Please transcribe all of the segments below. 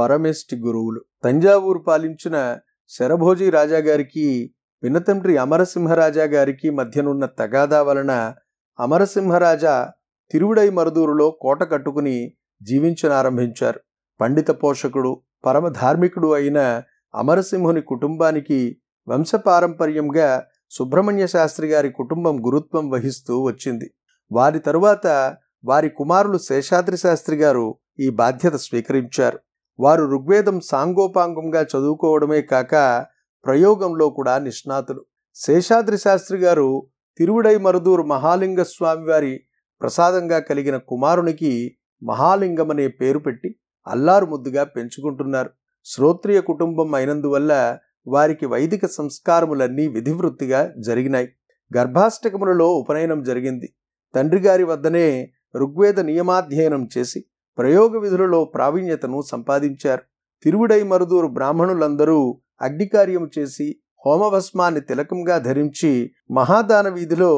పరమేష్టి గురువులు. తంజావూరు పాలించిన శరభోజి రాజాగారికి వినతండ్రి అమరసింహరాజా గారికి మధ్యనున్న తగాదా వలన అమరసింహరాజా తిరువుడై మరుదూరులో కోట కట్టుకుని జీవించనారంభించారు. పండిత పోషకుడు పరమ ధార్మికుడు అయిన అమరసింహుని కుటుంబానికి వంశపారంపర్యంగా సుబ్రహ్మణ్య శాస్త్రి గారి కుటుంబం గురుత్వం వహిస్తూ వచ్చింది. వారి తరువాత వారి కుమారులు శేషాద్రి శాస్త్రి గారు ఈ బాధ్యత స్వీకరించారు. వారు ఋగ్వేదం సాంగోపాంగంగా చదువుకోవడమే కాక ప్రయోగంలో కూడా నిష్ణాతులు. శేషాద్రి శాస్త్రి గారు తిరువుడై మరుదూరు మహాలింగ స్వామివారి ప్రసాదంగా కలిగిన కుమారునికి మహాలింగం అనే పేరు పెట్టి అల్లారు ముద్దుగా పెంచుకుంటున్నారు. శ్రోత్రియ కుటుంబం అయినందువల్ల వారికి వైదిక సంస్కారములన్నీ విధివృత్తిగా జరిగినాయి. గర్భాష్టకములలో ఉపనయనం జరిగింది. తండ్రి గారి వద్దనే ఋగ్వేద నియమాధ్యయనం చేసి ప్రయోగ విధులలో ప్రావీణ్యతను సంపాదించారు. తిరువుడై మరుదూరు బ్రాహ్మణులందరూ అగ్నికార్యం చేసి హోమభస్మాన్ని తిలకంగా ధరించి మహాదాన వీధిలో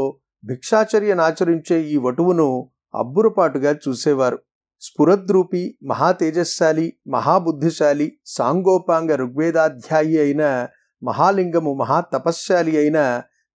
భిక్షాచర్యనాచరించే ఈ వటువును అబ్బురపాటుగా చూసేవారు. స్ఫురద్రూపి మహాతేజస్శాలి మహాబుద్ధిశాలి సాంగోపాంగ ఋగ్వేదాధ్యాయి అయిన మహాలింగము మహాతపశ్శాలి అయిన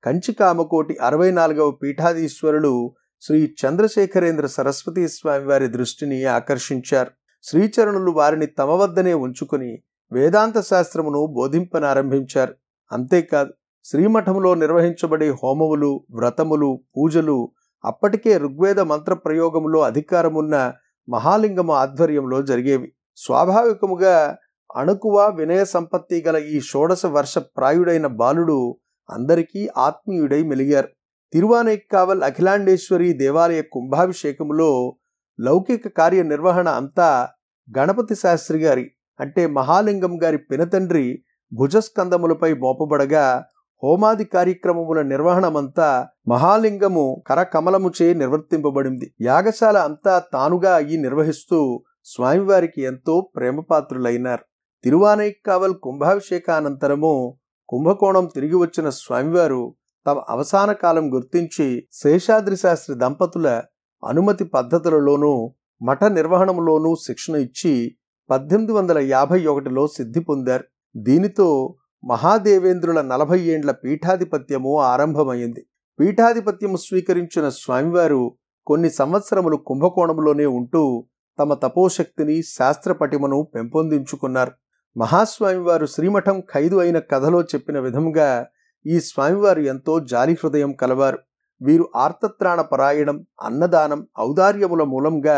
కంచికామకోటి అరవై నాలుగవ పీఠాధీశ్వరులు శ్రీ చంద్రశేఖరేంద్ర సరస్వతీ స్వామి వారి దృష్టిని ఆకర్షించారు. శ్రీచరణులు వారిని తమ వద్దనే ఉంచుకుని వేదాంత శాస్త్రమును బోధింపనారంభించారు. అంతేకాదు శ్రీమఠములో నిర్వహించబడే హోమములు వ్రతములు పూజలు అప్పటికే ఋగ్వేద మంత్ర ప్రయోగములో అధికారమున్న మహాలింగము ఆధ్వర్యంలో జరిగేవి. స్వాభావికముగా అణుకువ వినయ సంపత్తి గల ఈ షోడశ వర్ష ప్రాయుడైన బాలుడు అందరికీ ఆత్మీయుడై మెలిగారు. తిరువానైక్కావల్ అఖిలాండేశ్వరి దేవాలయ కుంభాభిషేకములో లౌకిక కార్యనిర్వహణ అంతా గణపతి శాస్త్రి గారి అంటే మహాలింగం గారి పినతండ్రి భుజస్కందములపై మోపబడగా హోమాది కార్యక్రమముల నిర్వహణమంతా మహాలింగము కరకమలముచే నిర్వర్తింపబడింది. యాగశాల అంతా తానుగా అయ్యి నిర్వహిస్తూ స్వామివారికి ఎంతో ప్రేమపాత్రులైనారు. తిరువానైక్కావల్ కుంభాభిషేకానంతరము కుంభకోణం తిరిగి వచ్చిన స్వామివారు తమ అవసాన కాలం గుర్తించి శేషాద్రి శాస్త్రి దంపతుల అనుమతి పద్ధతులలోనూ మఠ నిర్వహణంలోనూ శిక్షణ ఇచ్చి పద్దెనిమిది వందల యాభై ఒకటిలో సిద్ధి పొందారు. దీనితో మహాదేవేంద్రుల నలభై ఏండ్ల పీఠాధిపత్యము ఆరంభమైంది. పీఠాధిపత్యము స్వీకరించిన స్వామివారు కొన్ని సంవత్సరములు కుంభకోణంలోనే ఉంటూ తమ తపోశక్తిని శాస్త్ర పటిమను పెంపొందించుకున్నారు. మహాస్వామివారు శ్రీమఠం ఖైదు అయిన కథలో చెప్పిన విధంగా ఈ స్వామివారు ఎంతో జాలి హృదయం కలవారు. వీరు ఆర్తత్రాణ పరాయణం అన్నదానం ఔదార్యముల మూలంగా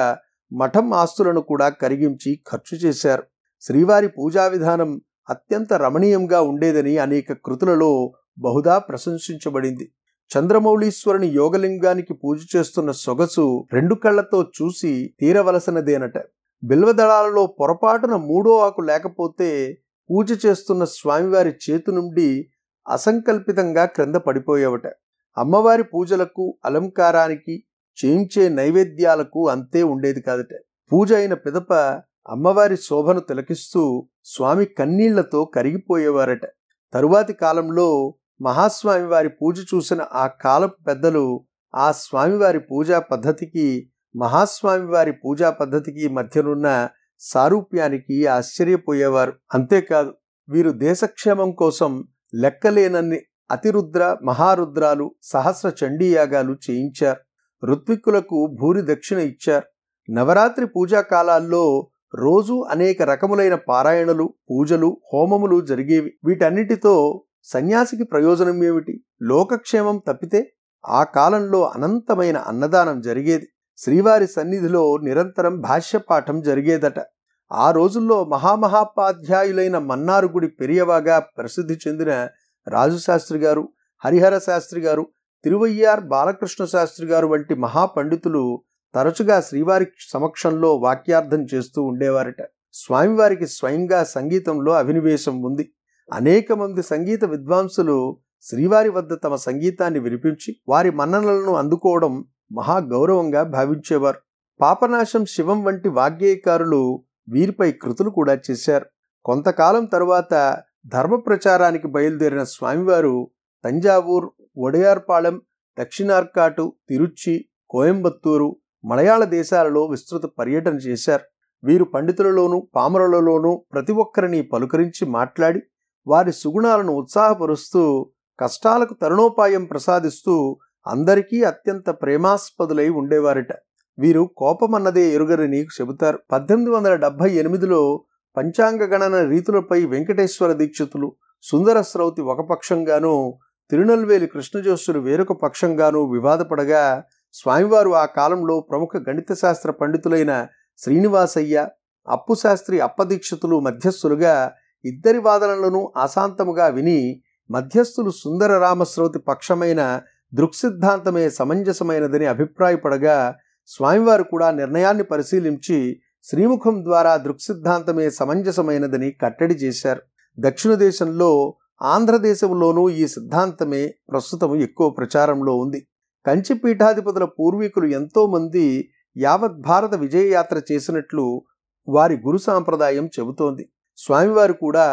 మఠం ఆస్తులను కూడా కరిగించి ఖర్చు చేశారు. శ్రీవారి పూజా విధానం అత్యంత రమణీయంగా ఉండేదని అనేక కృతులలో బహుదా ప్రశంసించబడింది. చంద్రమౌళీశ్వరుని యోగలింగానికి పూజ చేస్తున్న సొగసు రెండు కళ్ళతో చూసి తీరవలసినదేనట. బిల్వదళాలలో పొరపాటున మూడో ఆకు లేకపోతే పూజ చేస్తున్న స్వామివారి చేతి నుండి అసంకల్పితంగా క్రింద పడిపోయేవట. అమ్మవారి పూజలకు అలంకారానికి చేయించే నైవేద్యాలకు అంతే ఉండేది కాదట. పూజ అయిన పిదప అమ్మవారి శోభను తిలకిస్తూ స్వామి కన్నీళ్ళతో కరిగిపోయేవారట. తరువాతి కాలంలో మహాస్వామి వారి పూజ చూసిన ఆ కాలపు పెద్దలు ఆ స్వామివారి పూజా పద్ధతికి మహాస్వామి వారి పూజా పద్ధతికి మధ్యనున్న సారూప్యానికి ఆశ్చర్యపోయేవారు. అంతేకాదు వీరు దేశక్షేమం కోసం లెక్కలేనన్ని అతిరుద్ర మహారుద్రాలు సహస్ర చండీయాగాలు చేయించారు. ఋత్విక్కులకు భూరి దక్షిణ ఇచ్చారు. నవరాత్రి పూజా కాలాల్లో రోజు అనేక రకములైన పారాయణలు పూజలు హోమములు జరిగేవి. వీటన్నిటితో సన్యాసికి ప్రయోజనం ఏమిటి? లోకక్షేమం తప్పితే ఆ కాలంలో అనంతమైన అన్నదానం జరిగేది. శ్రీవారి సన్నిధిలో నిరంతరం భాష్యపాఠం జరిగేదట. ఆ రోజుల్లో మహామహాపాధ్యాయులైన మన్నారుగుడి పెరియవాగా ప్రసిద్ధి చెందిన రాజుశాస్త్రి గారు హరిహర శాస్త్రి గారు తిరువయ్యార్ బాలకృష్ణ శాస్త్రి గారు వంటి మహాపండితులు తరచుగా శ్రీవారి సమక్షంలో వాక్యార్థం చేస్తూ ఉండేవారట. స్వామివారికి స్వయంగా సంగీతంలో అభినివేశం ఉంది. అనేక మంది సంగీత విద్వాంసులు శ్రీవారి వద్ద తమ సంగీతాన్ని వినిపించి వారి మన్ననలను అందుకోవడం మహా గౌరవంగా భావించేవారు. పాపనాశం శివం వంటి వాగ్గేయకారులు వీరిపై కృతులు కూడా చేశారు. కొంతకాలం తరువాత ధర్మ ప్రచారానికి బయలుదేరిన స్వామివారు తంజావూర్ ఒడయార్పాళెం దక్షిణార్కాటు తిరుచి కోయంబత్తూరు మలయాళ దేశాలలో విస్తృత పర్యటన చేశారు. వీరు పండితులలోనూ పామరులలోనూ ప్రతి ఒక్కరిని పలుకరించి మాట్లాడి వారి సుగుణాలను ఉత్సాహపరుస్తూ కష్టాలకు తరుణోపాయం ప్రసాదిస్తూ అందరికీ అత్యంత ప్రేమాస్పదులై ఉండేవారట. వీరు కోపమన్నదే ఎరుగరని చెబుతారు. పద్దెనిమిది వందల డెబ్భై ఎనిమిదిలో పంచాంగ గణన రీతులపై వెంకటేశ్వర దీక్షితులు సుందర స్రౌతి ఒక పక్షంగానూ తిరునల్వేలి కృష్ణజోస్సులు వేరొక పక్షంగానూ వివాదపడగా స్వామివారు ఆ కాలంలో ప్రముఖ గణిత శాస్త్ర పండితులైన శ్రీనివాసయ్య అప్పుశాస్త్రి అప్పదీక్షితులు మధ్యస్థులుగా ఇద్దరి వాదనలను అశాంతముగా విని మధ్యస్థులు సుందర రామశ్రౌతి పక్షమైన దృక్సిద్ధాంతమే సమంజసమైనదని అభిప్రాయపడగా స్వామివారు కూడా నిర్ణయాన్ని పరిశీలించి శ్రీముఖం ద్వారా దృక్సిద్ధాంతమే సమంజసమైనదని కట్టడి చేశారు. దక్షిణ దేశంలో ఆంధ్రదేశంలోనూ ఈ సిద్ధాంతమే ప్రస్తుతం ఎక్కువ ప్రచారంలో ఉంది. కంచి పీఠాధిపతుల పూర్వీకులు ఎంతోమంది యావత్ భారత విజయయాత్ర చేసినట్లు వారి గురు సాంప్రదాయం చెబుతోంది. స్వామివారు కూడా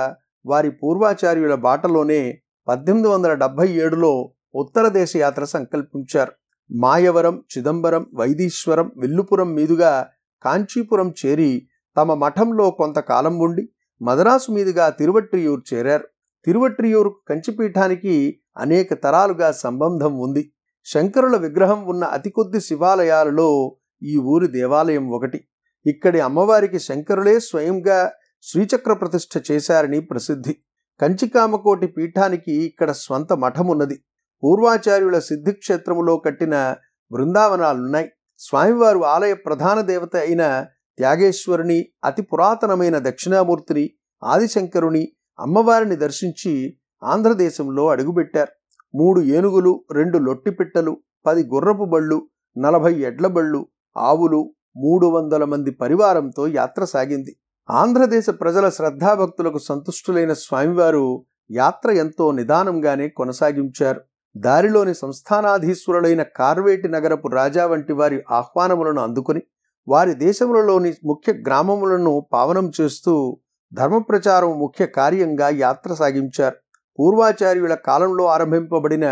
వారి పూర్వాచార్యుల బాటలోనే పద్దెనిమిది వందల డెబ్భై ఏడులో ఉత్తర దేశ యాత్ర సంకల్పించారు. మాయవరం చిదంబరం వైదీశ్వరం విల్లుపురం మీదుగా కాంచీపురం చేరి తమ మఠంలో కొంతకాలం ఉండి మదరాసు మీదుగా తిరువట్రియూరు చేరారు. తిరువట్రియూరు కంచిపీఠానికి అనేక తరాలుగా సంబంధం ఉంది. శంకరుల విగ్రహం ఉన్న అతి కొద్ది శివాలయాలలో ఈ ఊరి దేవాలయం ఒకటి. ఇక్కడి అమ్మవారికి శంకరులే స్వయంగా శ్రీచక్ర ప్రతిష్ఠ చేశారని ప్రసిద్ధి. కంచికామకోటి పీఠానికి ఇక్కడ స్వంత మఠమున్నది. పూర్వాచార్యుల సిద్ధిక్షేత్రములో కట్టిన బృందావనాలున్నాయి. స్వామివారు ఆలయ ప్రధాన దేవత అయిన త్యాగేశ్వరుని అతి పురాతనమైన దక్షిణామూర్తిని ఆదిశంకరుని అమ్మవారిని దర్శించి ఆంధ్రదేశంలో అడుగుపెట్టారు. మూడు ఏనుగులు రెండు లొట్టిపిట్టలు పది గుర్రపు బళ్ళు నలభై ఎడ్ల బళ్ళు ఆవులు మూడు వందల మంది పరివారంతో యాత్ర సాగింది. ఆంధ్రదేశ ప్రజల శ్రద్ధాభక్తులకు సంతుష్టులైన స్వామివారు యాత్ర ఎంతో నిదానంగానే కొనసాగించారు. దారిలోని సంస్థానాధీశ్వరులైన కార్వేటి నగరపు రాజా వంటి వారి ఆహ్వానములను అందుకుని వారి దేశములలోని ముఖ్య గ్రామములను పావనం చేస్తూ ధర్మప్రచారం ముఖ్య కార్యంగా యాత్ర సాగించారు. పూర్వాచార్యుల కాలంలో ఆరంభింపబడిన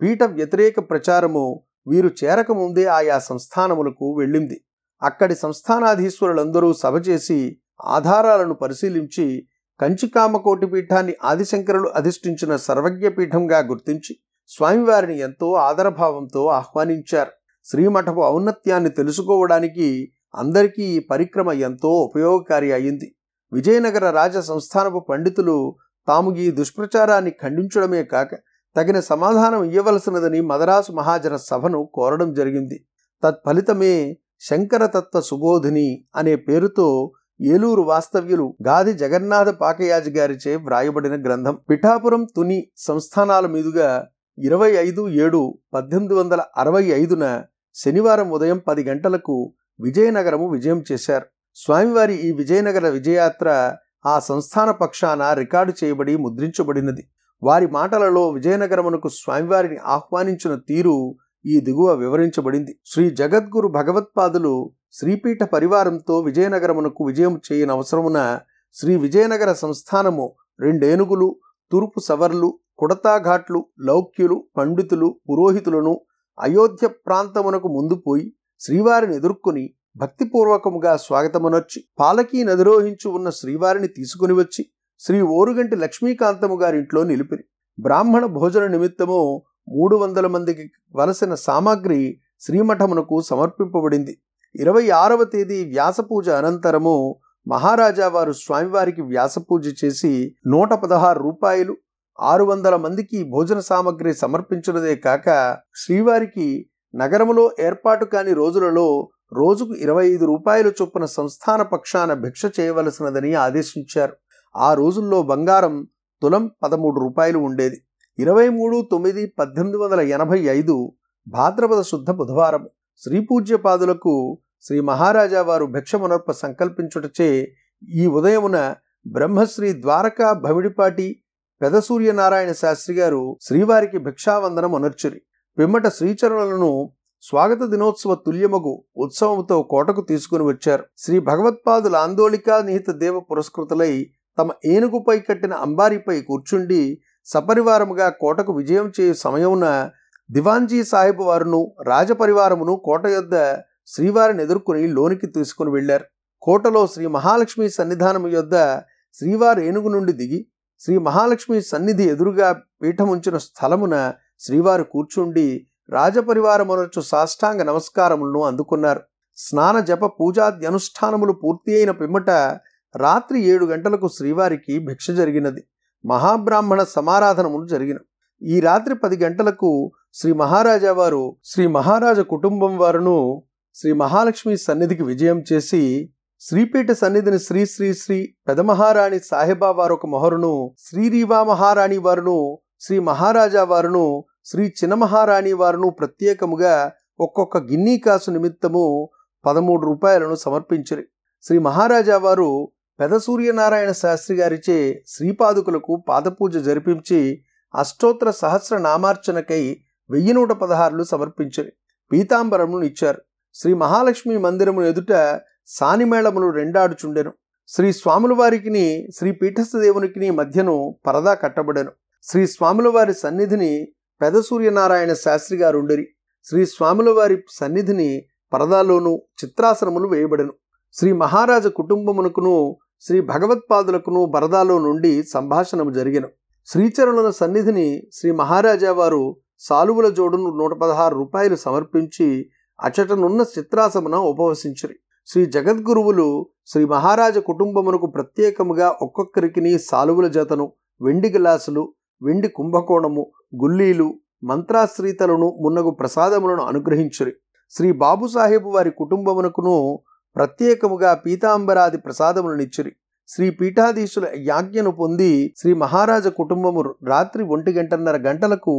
పీఠ వ్యతిరేక ప్రచారము వీరు చేరకముందే ఆయా సంస్థానములకు వెళ్ళింది. అక్కడి సంస్థానాధీశ్వరులందరూ సభ చేసి ఆధారాలను పరిశీలించి కంచికామకోటి పీఠాన్ని ఆదిశంకరులు అధిష్ఠించిన సర్వజ్ఞ పీఠంగా గుర్తించి స్వామివారిని ఎంతో ఆదరభావంతో ఆహ్వానించారు. శ్రీమఠపు ఔన్నత్యాన్ని తెలుసుకోవడానికి అందరికీ ఈ పరిక్రమ ఎంతో ఉపయోగకారి అయింది. విజయనగర రాజ సంస్థానపు పండితులు తాము ఈ దుష్ప్రచారాన్ని ఖండించడమే కాక తగిన సమాధానం ఇవ్వవలసినదని మదరాసు మహాజన సభను కోరడం జరిగింది. తత్ఫలితమే శంకరతత్వ సుబోధిని అనే పేరుతో ఏలూరు వాస్తవ్యులు గాది జగన్నాథ పాకయాజి గారిచే వ్రాయబడిన గ్రంథం. పిఠాపురం తుని సంస్థానాల మీదుగా ఇరవై ఐదు ఏడు పద్దెనిమిది వందల అరవై ఐదున శనివారం ఉదయం పది గంటలకు విజయనగరము విజయం చేశారు. స్వామివారి ఈ విజయనగర విజయయాత్ర ఆ సంస్థాన పక్షాన రికార్డు చేయబడి ముద్రించబడినది. వారి మాటలలో విజయనగరమునకు స్వామివారిని ఆహ్వానించిన తీరు ఈ దిగువ వివరించబడింది. శ్రీ జగద్గురు భగవత్పాదులు శ్రీపీఠ పరివారంతో విజయనగరమునకు విజయం చేయనవసరమున శ్రీ విజయనగర సంస్థానము రెండేనుగులు తూర్పు సవర్లు కుడతాఘాట్లు లౌక్యులు పండితులు పురోహితులను అయోధ్య ప్రాంతమునకు ముందు పోయి శ్రీవారిని ఎదుర్కొని భక్తిపూర్వకముగా స్వాగతమునొచ్చి పాలకీ నదిరోహించు ఉన్న శ్రీవారిని తీసుకుని వచ్చి శ్రీ ఓరుగంటి లక్ష్మీకాంతము గారింట్లో నిలిపిరి. బ్రాహ్మణ భోజన నిమిత్తము మూడు వందల మందికి వలసిన సామాగ్రి శ్రీమఠమునకు సమర్పింపబడింది. ఇరవై ఆరవ తేదీ వ్యాసపూజ అనంతరము మహారాజా వారు స్వామివారికి వ్యాసపూజ చేసి నూట పదహారు రూపాయలు ఆరు వందల మందికి భోజన సామగ్రి సమర్పించినదే కాక శ్రీవారికి నగరములో ఏర్పాటు కాని రోజులలో రోజుకు ఇరవై ఐదు రూపాయల చొప్పున సంస్థాన పక్షాన భిక్ష చేయవలసినదని ఆదేశించారు. ఆ రోజుల్లో బంగారం తులం పదమూడు రూపాయలు ఉండేది. ఇరవై మూడు తొమ్మిది పద్దెనిమిది వందల ఎనభై ఐదు భాద్రపద శుద్ధ బుధవారం. శ్రీ పూజ్యపాదులకు శ్రీ మహారాజా వారు భిక్షమునర్ప సంకల్పించుటచే ఈ ఉదయమున బ్రహ్మశ్రీ ద్వారకా భమిడిపాటి పెద సూర్యనారాయణ శాస్త్రి గారు శ్రీవారికి భిక్షావందనం అనర్చురి. పిమ్మట శ్రీచరణులను స్వాగత దినోత్సవ తుల్యమగు ఉత్సవంతో కోటకు తీసుకుని వచ్చారు. శ్రీ భగవత్పాదుల ఆందోళికా నిహిత దేవ పురస్కృతులై తమ ఏనుగుపై కట్టిన అంబారిపై కూర్చుండి సపరివారముగా కోటకు విజయం చేయు సమయమున దివాన్జీ సాహిబ్ వారును రాజపరివారమును కోట యొద్ద శ్రీవారిని ఎదుర్కొని లోనికి తీసుకుని వెళ్ళారు కోటలో శ్రీ మహాలక్ష్మి సన్నిధానము యొద్ద శ్రీవారి ఏనుగు నుండి దిగి శ్రీ మహాలక్ష్మి సన్నిధి ఎదురుగా పీఠముంచిన స్థలమున శ్రీవారు కూర్చుండి రాజపరివారమునొచ్చు సాష్టాంగ నమస్కారములను అందుకున్నారు. స్నాన జప పూజాద్యనుష్ఠానములు పూర్తి అయిన పిమ్మట రాత్రి ఏడు గంటలకు శ్రీవారికి భిక్ష జరిగినది. మహాబ్రాహ్మణ సమారాధనములు జరిగిన. ఈ రాత్రి పది గంటలకు శ్రీ మహారాజా వారు శ్రీ మహారాజ కుటుంబం వారును శ్రీ మహాలక్ష్మి సన్నిధికి విజయం చేసి శ్రీపీఠ సన్నిధిని శ్రీ శ్రీ శ్రీ పెదమహారాణి సాహెబా వారొక ఒక మొహరును శ్రీరీవా మహారాణి వారును శ్రీ మహారాజా వారును శ్రీ చిన్నమహారాణి వారును ప్రత్యేకముగా ఒక్కొక్క గిన్నీ కాసు నిమిత్తము పదమూడు రూపాయలను సమర్పించిరి. శ్రీ మహారాజా వారు పెద సూర్యనారాయణ శాస్త్రి గారిచే శ్రీపాదుకులకు పాదపూజ జరిపించి అష్టోత్తర సహస్ర నామార్చనకై వెయ్యి నూట పదహారులు సమర్పించిరి. పీతాంబరమును ఇచ్చారు. శ్రీ మహాలక్ష్మి మందిరము ఎదుట సానిమేళములు రెండాడుచుండెను. శ్రీ స్వాములవారికిని శ్రీ పీఠస్థ దేవునికి మధ్యను పరదా కట్టబడెను. శ్రీ స్వాములవారి సన్నిధిని పెద సూర్యనారాయణ శాస్త్రి గారుండిరి. శ్రీ స్వాములవారి సన్నిధిని పరదాలోనూ చిత్రాసనములు వేయబడెను. శ్రీ మహారాజ కుటుంబమునకును శ్రీ భగవత్పాదులకును బరదాలో నుండి సంభాషణము జరిగిన. శ్రీచరణుల సన్నిధిని శ్రీ మహారాజా వారు సాలువుల జోడును నూట పదహారు రూపాయలు సమర్పించి అచటనున్న చిత్రాసమున ఉపవసించిరి. శ్రీ జగద్గురువులు శ్రీ మహారాజ కుటుంబమునకు ప్రత్యేకముగా ఒక్కొక్కరికి సాలువుల జతను వెండి గ్లాసులు వెండి కుంభకోణము గుల్లీలు మంత్రాశ్రీతలను మున్నగు ప్రసాదములను అనుగ్రహించురి. శ్రీ బాబుసాహెబు వారి కుటుంబమునకును ప్రత్యేకముగా పీతాంబరాది ప్రసాదములనిచ్చురి శ్రీ పీఠాధీశుల యాజ్ఞను పొంది శ్రీ మహారాజ కుటుంబము రాత్రి ఒంటి గంటన్నర గంటలకు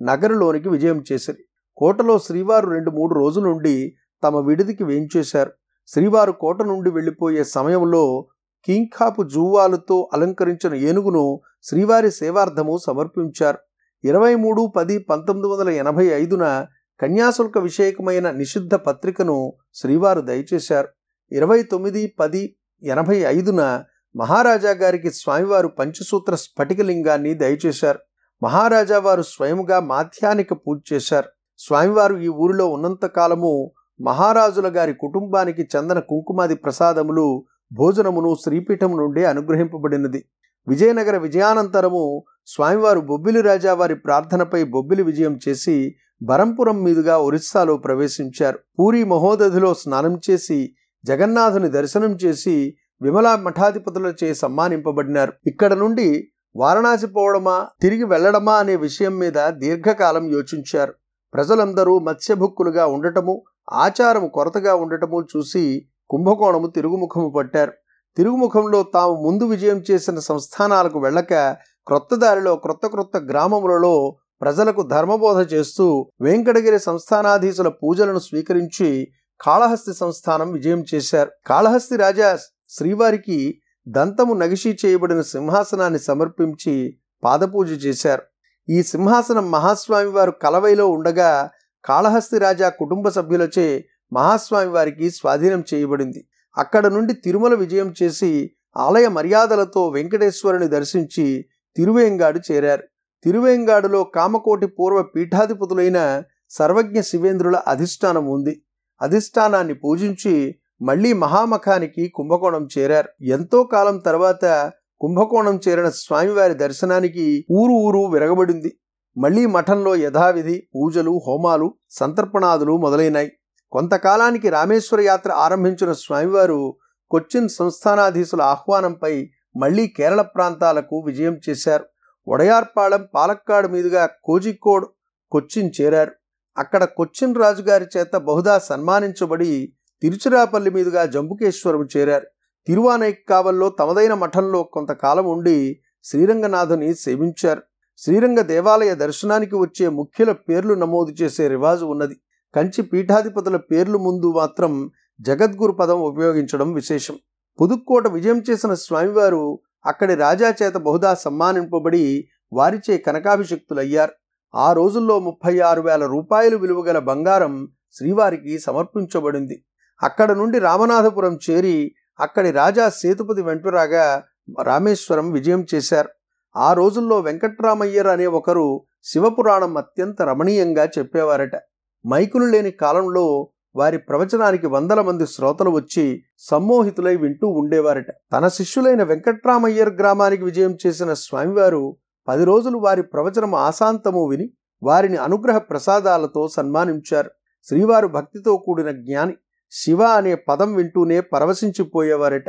నగరులోనికి విజయం చేసిరి. కోటలో శ్రీవారు రెండు మూడు రోజులుండి తమ విడిదికి వేయించేశారు శ్రీవారు కోట నుండి వెళ్ళిపోయే సమయంలో కింఖాపు జూవాలతో అలంకరించిన ఏనుగును శ్రీవారి సేవార్థము సమర్పించారు. ఇరవై మూడు పది పంతొమ్మిది వందల ఎనభై ఐదున కన్యాశుల్క విషయకమైన నిషిద్ధ పత్రికను శ్రీవారు దయచేశారు. ఇరవై తొమ్మిది పది ఎనభై ఐదున మహారాజా గారికి స్వామివారు పంచసూత్ర స్ఫటికలింగాన్ని దయచేశారు. మహారాజా వారు స్వయముగా మాధ్యానిక పూజ చేశారు. స్వామివారు ఈ ఊరిలో ఉన్నంతకాలము మహారాజుల గారి కుటుంబానికి చందన కుంకుమాది ప్రసాదములు భోజనమును శ్రీపీఠం నుండి అనుగ్రహింపబడినది. విజయనగర విజయానంతరము స్వామివారు బొబ్బిలి రాజా వారి ప్రార్థనపై బొబ్బిలి విజయం చేసి బరంపురం మీదుగా ఒరిస్సాలో ప్రవేశించారు. పూరి మహోదధిలో స్నానం చేసి జగన్నాథుని దర్శనం చేసి విమలా మఠాధిపతులచే సమ్మానింపబడినారు ఇక్కడ నుండి వారణాసి పోవడమా తిరిగి వెళ్ళడమా అనే విషయం మీద దీర్ఘకాలం యోచించారు. ప్రజలందరూ మత్స్యభుక్కులుగా ఉండటము ఆచారము కొరతగా ఉండటము చూసి కుంభకోణము తిరుగుముఖము పట్టారు. తిరుగుముఖంలో తాము ముందు విజయం చేసిన సంస్థానాలకు వెళ్ళక క్రొత్త దారిలో క్రొత్త క్రొత్త గ్రామములలో ప్రజలకు ధర్మబోధ చేస్తూ వెంకటగిరి సంస్థానాధీశుల పూజలను స్వీకరించి కాళహస్తి సంస్థానం విజయం చేశారు. కాళహస్తి రాజా శ్రీవారికి దంతము నగిషి చేయబడిన సింహాసనాన్ని సమర్పించి పాదపూజ చేశారు. ఈ సింహాసనం మహాస్వామి వారు కలవైలో ఉండగా కాళహస్తి రాజా కుటుంబ సభ్యులచే మహాస్వామి వారికి స్వాధీనం చేయబడింది. అక్కడ నుండి తిరుమల విజయం చేసి ఆలయ మర్యాదలతో వెంకటేశ్వరుని దర్శించి తిరువేంగాడు చేరారు. తిరువేంగాడులో కామకోటి పూర్వ పీఠాధిపతులైన సర్వజ్ఞ శివేంద్రుల అధిష్టానం ఉంది. అధిష్టానాన్ని పూజించి మళ్ళీ మహామఖానికి కుంభకోణం చేరారు. ఎంతో కాలం తర్వాత కుంభకోణం చేరిన స్వామివారి దర్శనానికి ఊరు ఊరు విరగబడింది. మళ్ళీ మఠంలో యథావిధి పూజలు హోమాలు సంతర్పణాదులు మొదలైనాయి. కొంతకాలానికి రామేశ్వర యాత్ర ఆరంభించిన స్వామివారు కొచ్చిన్ సంస్థానాధీశుల ఆహ్వానంపై మళ్ళీ కేరళ ప్రాంతాలకు విజయం చేశారు. ఒడయార్పాళెం పాలక్కాడు మీదుగా కోజికోడ్ కొచ్చిన్ చేరారు. అక్కడ కొచ్చిన్ రాజుగారి చేత బహుదా సన్మానించబడి తిరుచిరాపల్లి మీదుగా జంబుకేశ్వరం చేరారు. తిరువానైక్కావల్లో తమదైన మఠంలో కొంతకాలం ఉండి శ్రీరంగనాథుని సేవించారు. శ్రీరంగ దేవాలయ దర్శనానికి వచ్చే ముఖ్యుల పేర్లు నమోదు చేసే రివాజు ఉన్నది. కంచి పీఠాధిపతుల పేర్లు ముందు మాత్రం జగద్గురు పదం ఉపయోగించడం విశేషం. పుదుక్కోట విజయం చేసిన స్వామివారు అక్కడి రాజా చేత బహుదా సమ్మానింపబడి వారిచే కనకాభిషక్తులయ్యారు. ఆ రోజుల్లో ముప్పై ఆరు వేల రూపాయలు విలువగల బంగారం శ్రీవారికి సమర్పించబడింది. అక్కడ నుండి రామనాథపురం చేరి అక్కడి రాజా సేతుపతి వెంటురాగా రామేశ్వరం విజయం చేశారు. ఆ రోజుల్లో వెంకట్రామయ్యర్ అనే ఒకరు శివపురాణం అత్యంత రమణీయంగా చెప్పేవారట. మైకులు లేని కాలంలో వారి ప్రవచనానికి వందల మంది శ్రోతలు వచ్చి సమ్మోహితులై వింటూ ఉండేవారట. తన శిష్యులైన వెంకట్రామయ్యర్ గ్రామానికి విజయం చేసిన స్వామివారు పది రోజులు వారి ప్రవచనం ఆశాంతము విని వారిని అనుగ్రహ ప్రసాదాలతో సన్మానించారు. శ్రీవారు భక్తితో కూడిన జ్ఞాని శివ అనే పదం వింటూనే పరవశించిపోయేవారట.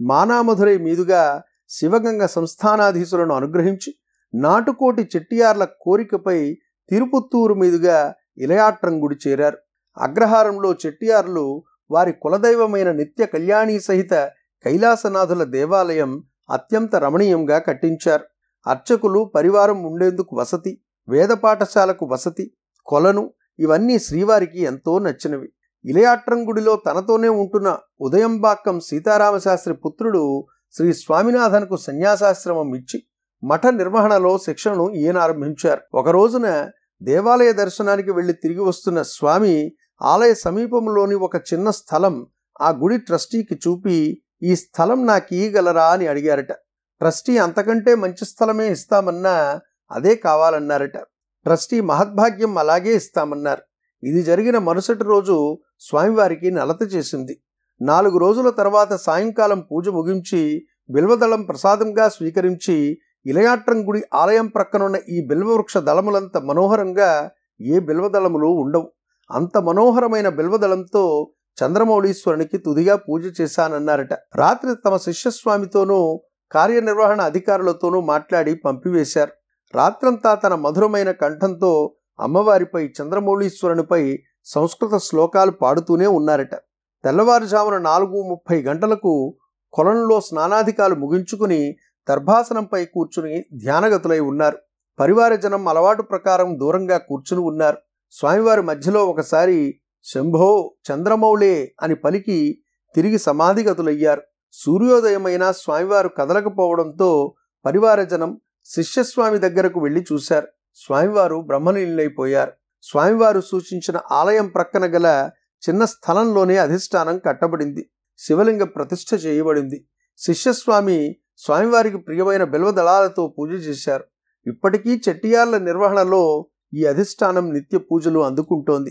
మానామధురై మీదుగా శివగంగ సంస్థానాధీశులను అనుగ్రహించి నాటుకోటి చెట్టియార్ల కోరికపై తిరుపుత్తూరు మీదుగా ఇలయాట్రంగుడి చేరారు. అగ్రహారంలో చెట్టియార్లు వారి కులదైవమైన నిత్య కళ్యాణి సహిత కైలాసనాథుల దేవాలయం అత్యంత రమణీయంగా కట్టించారు. అర్చకులు పరివారం ఉండేందుకు వసతి వేద పాఠశాలకు వసతి కొలను ఇవన్నీ శ్రీవారికి ఎంతో నచ్చినవి. ఇలయాట్రంగుడిలో తనతోనే ఉంటున్న ఉదయంబాక్కం సీతారామశాస్త్రి పుత్రుడు శ్రీ స్వామినాథన్కు సన్యాసాశ్రమం ఇచ్చి మఠ నిర్వహణలో శిక్షణను ఈయన ఆరంభించారు. ఒక రోజున దేవాలయ దర్శనానికి వెళ్ళి తిరిగి వస్తున్న స్వామి ఆలయ సమీపంలోని ఒక చిన్న స్థలం ఆ గుడి ట్రస్టీకి చూపి ఈ స్థలం నాకు ఇయ్యగలరా అని అడిగారట. ట్రస్టీ అంతకంటే మంచి స్థలమే ఇస్తామన్నా అదే కావాలన్నారట. ట్రస్టీ మహద్భాగ్యం అలాగే ఇస్తామన్నారు. ఇది జరిగిన మరుసటి రోజు స్వామివారికి నలత చేసింది. నాలుగు రోజుల తర్వాత సాయంకాలం పూజ ముగించి బిల్వదళం ప్రసాదంగా స్వీకరించి ఇలయాట్రం గుడి ఆలయం ప్రక్కనున్న ఈ బిల్వవృక్ష దళములంత మనోహరంగా ఏ బిల్వదళములు ఉండవు. అంత మనోహరమైన బిల్వదళంతో చంద్రమౌళీశ్వరునికి తుదిగా పూజ చేశానన్నారట. రాత్రి తమ శిష్యస్వామితోనూ కార్యనిర్వహణ అధికారులతోనూ మాట్లాడి పంపివేశారు. రాత్రంతా తన మధురమైన కంఠంతో అమ్మవారిపై చంద్రమౌళీశ్వరునిపై సంస్కృత శ్లోకాలు పాడుతూనే ఉన్నారట. తెల్లవారుజామున నాలుగు ముప్పై గంటలకు కొలంలో స్నానాధికాలు ముగించుకుని దర్భాసనంపై కూర్చుని ధ్యానగతులై ఉన్నారు. పరివార జనం అలవాటు ప్రకారం దూరంగా కూర్చుని ఉన్నారు. స్వామివారి మధ్యలో ఒకసారి శంభో చంద్రమౌళే అని పలికి తిరిగి సమాధిగతులయ్యారు. సూర్యోదయమైన స్వామివారు కదలకపోవడంతో పరివార జనం శిష్యస్వామి దగ్గరకు వెళ్ళి చూశారు. స్వామివారు బ్రహ్మలీలైపోయారు స్వామివారు సూచించిన ఆలయం ప్రక్కన గల చిన్న స్థలంలోనే అధిష్టానం కట్టబడింది. శివలింగ ప్రతిష్ఠ చేయబడింది. శిష్యస్వామి స్వామివారికి ప్రియమైన బిల్వదళాలతో పూజ చేశారు. ఇప్పటికీ చెట్టియార్ల నిర్వహణలో ఈ అధిష్టానం నిత్య పూజలు అందుకుంటోంది.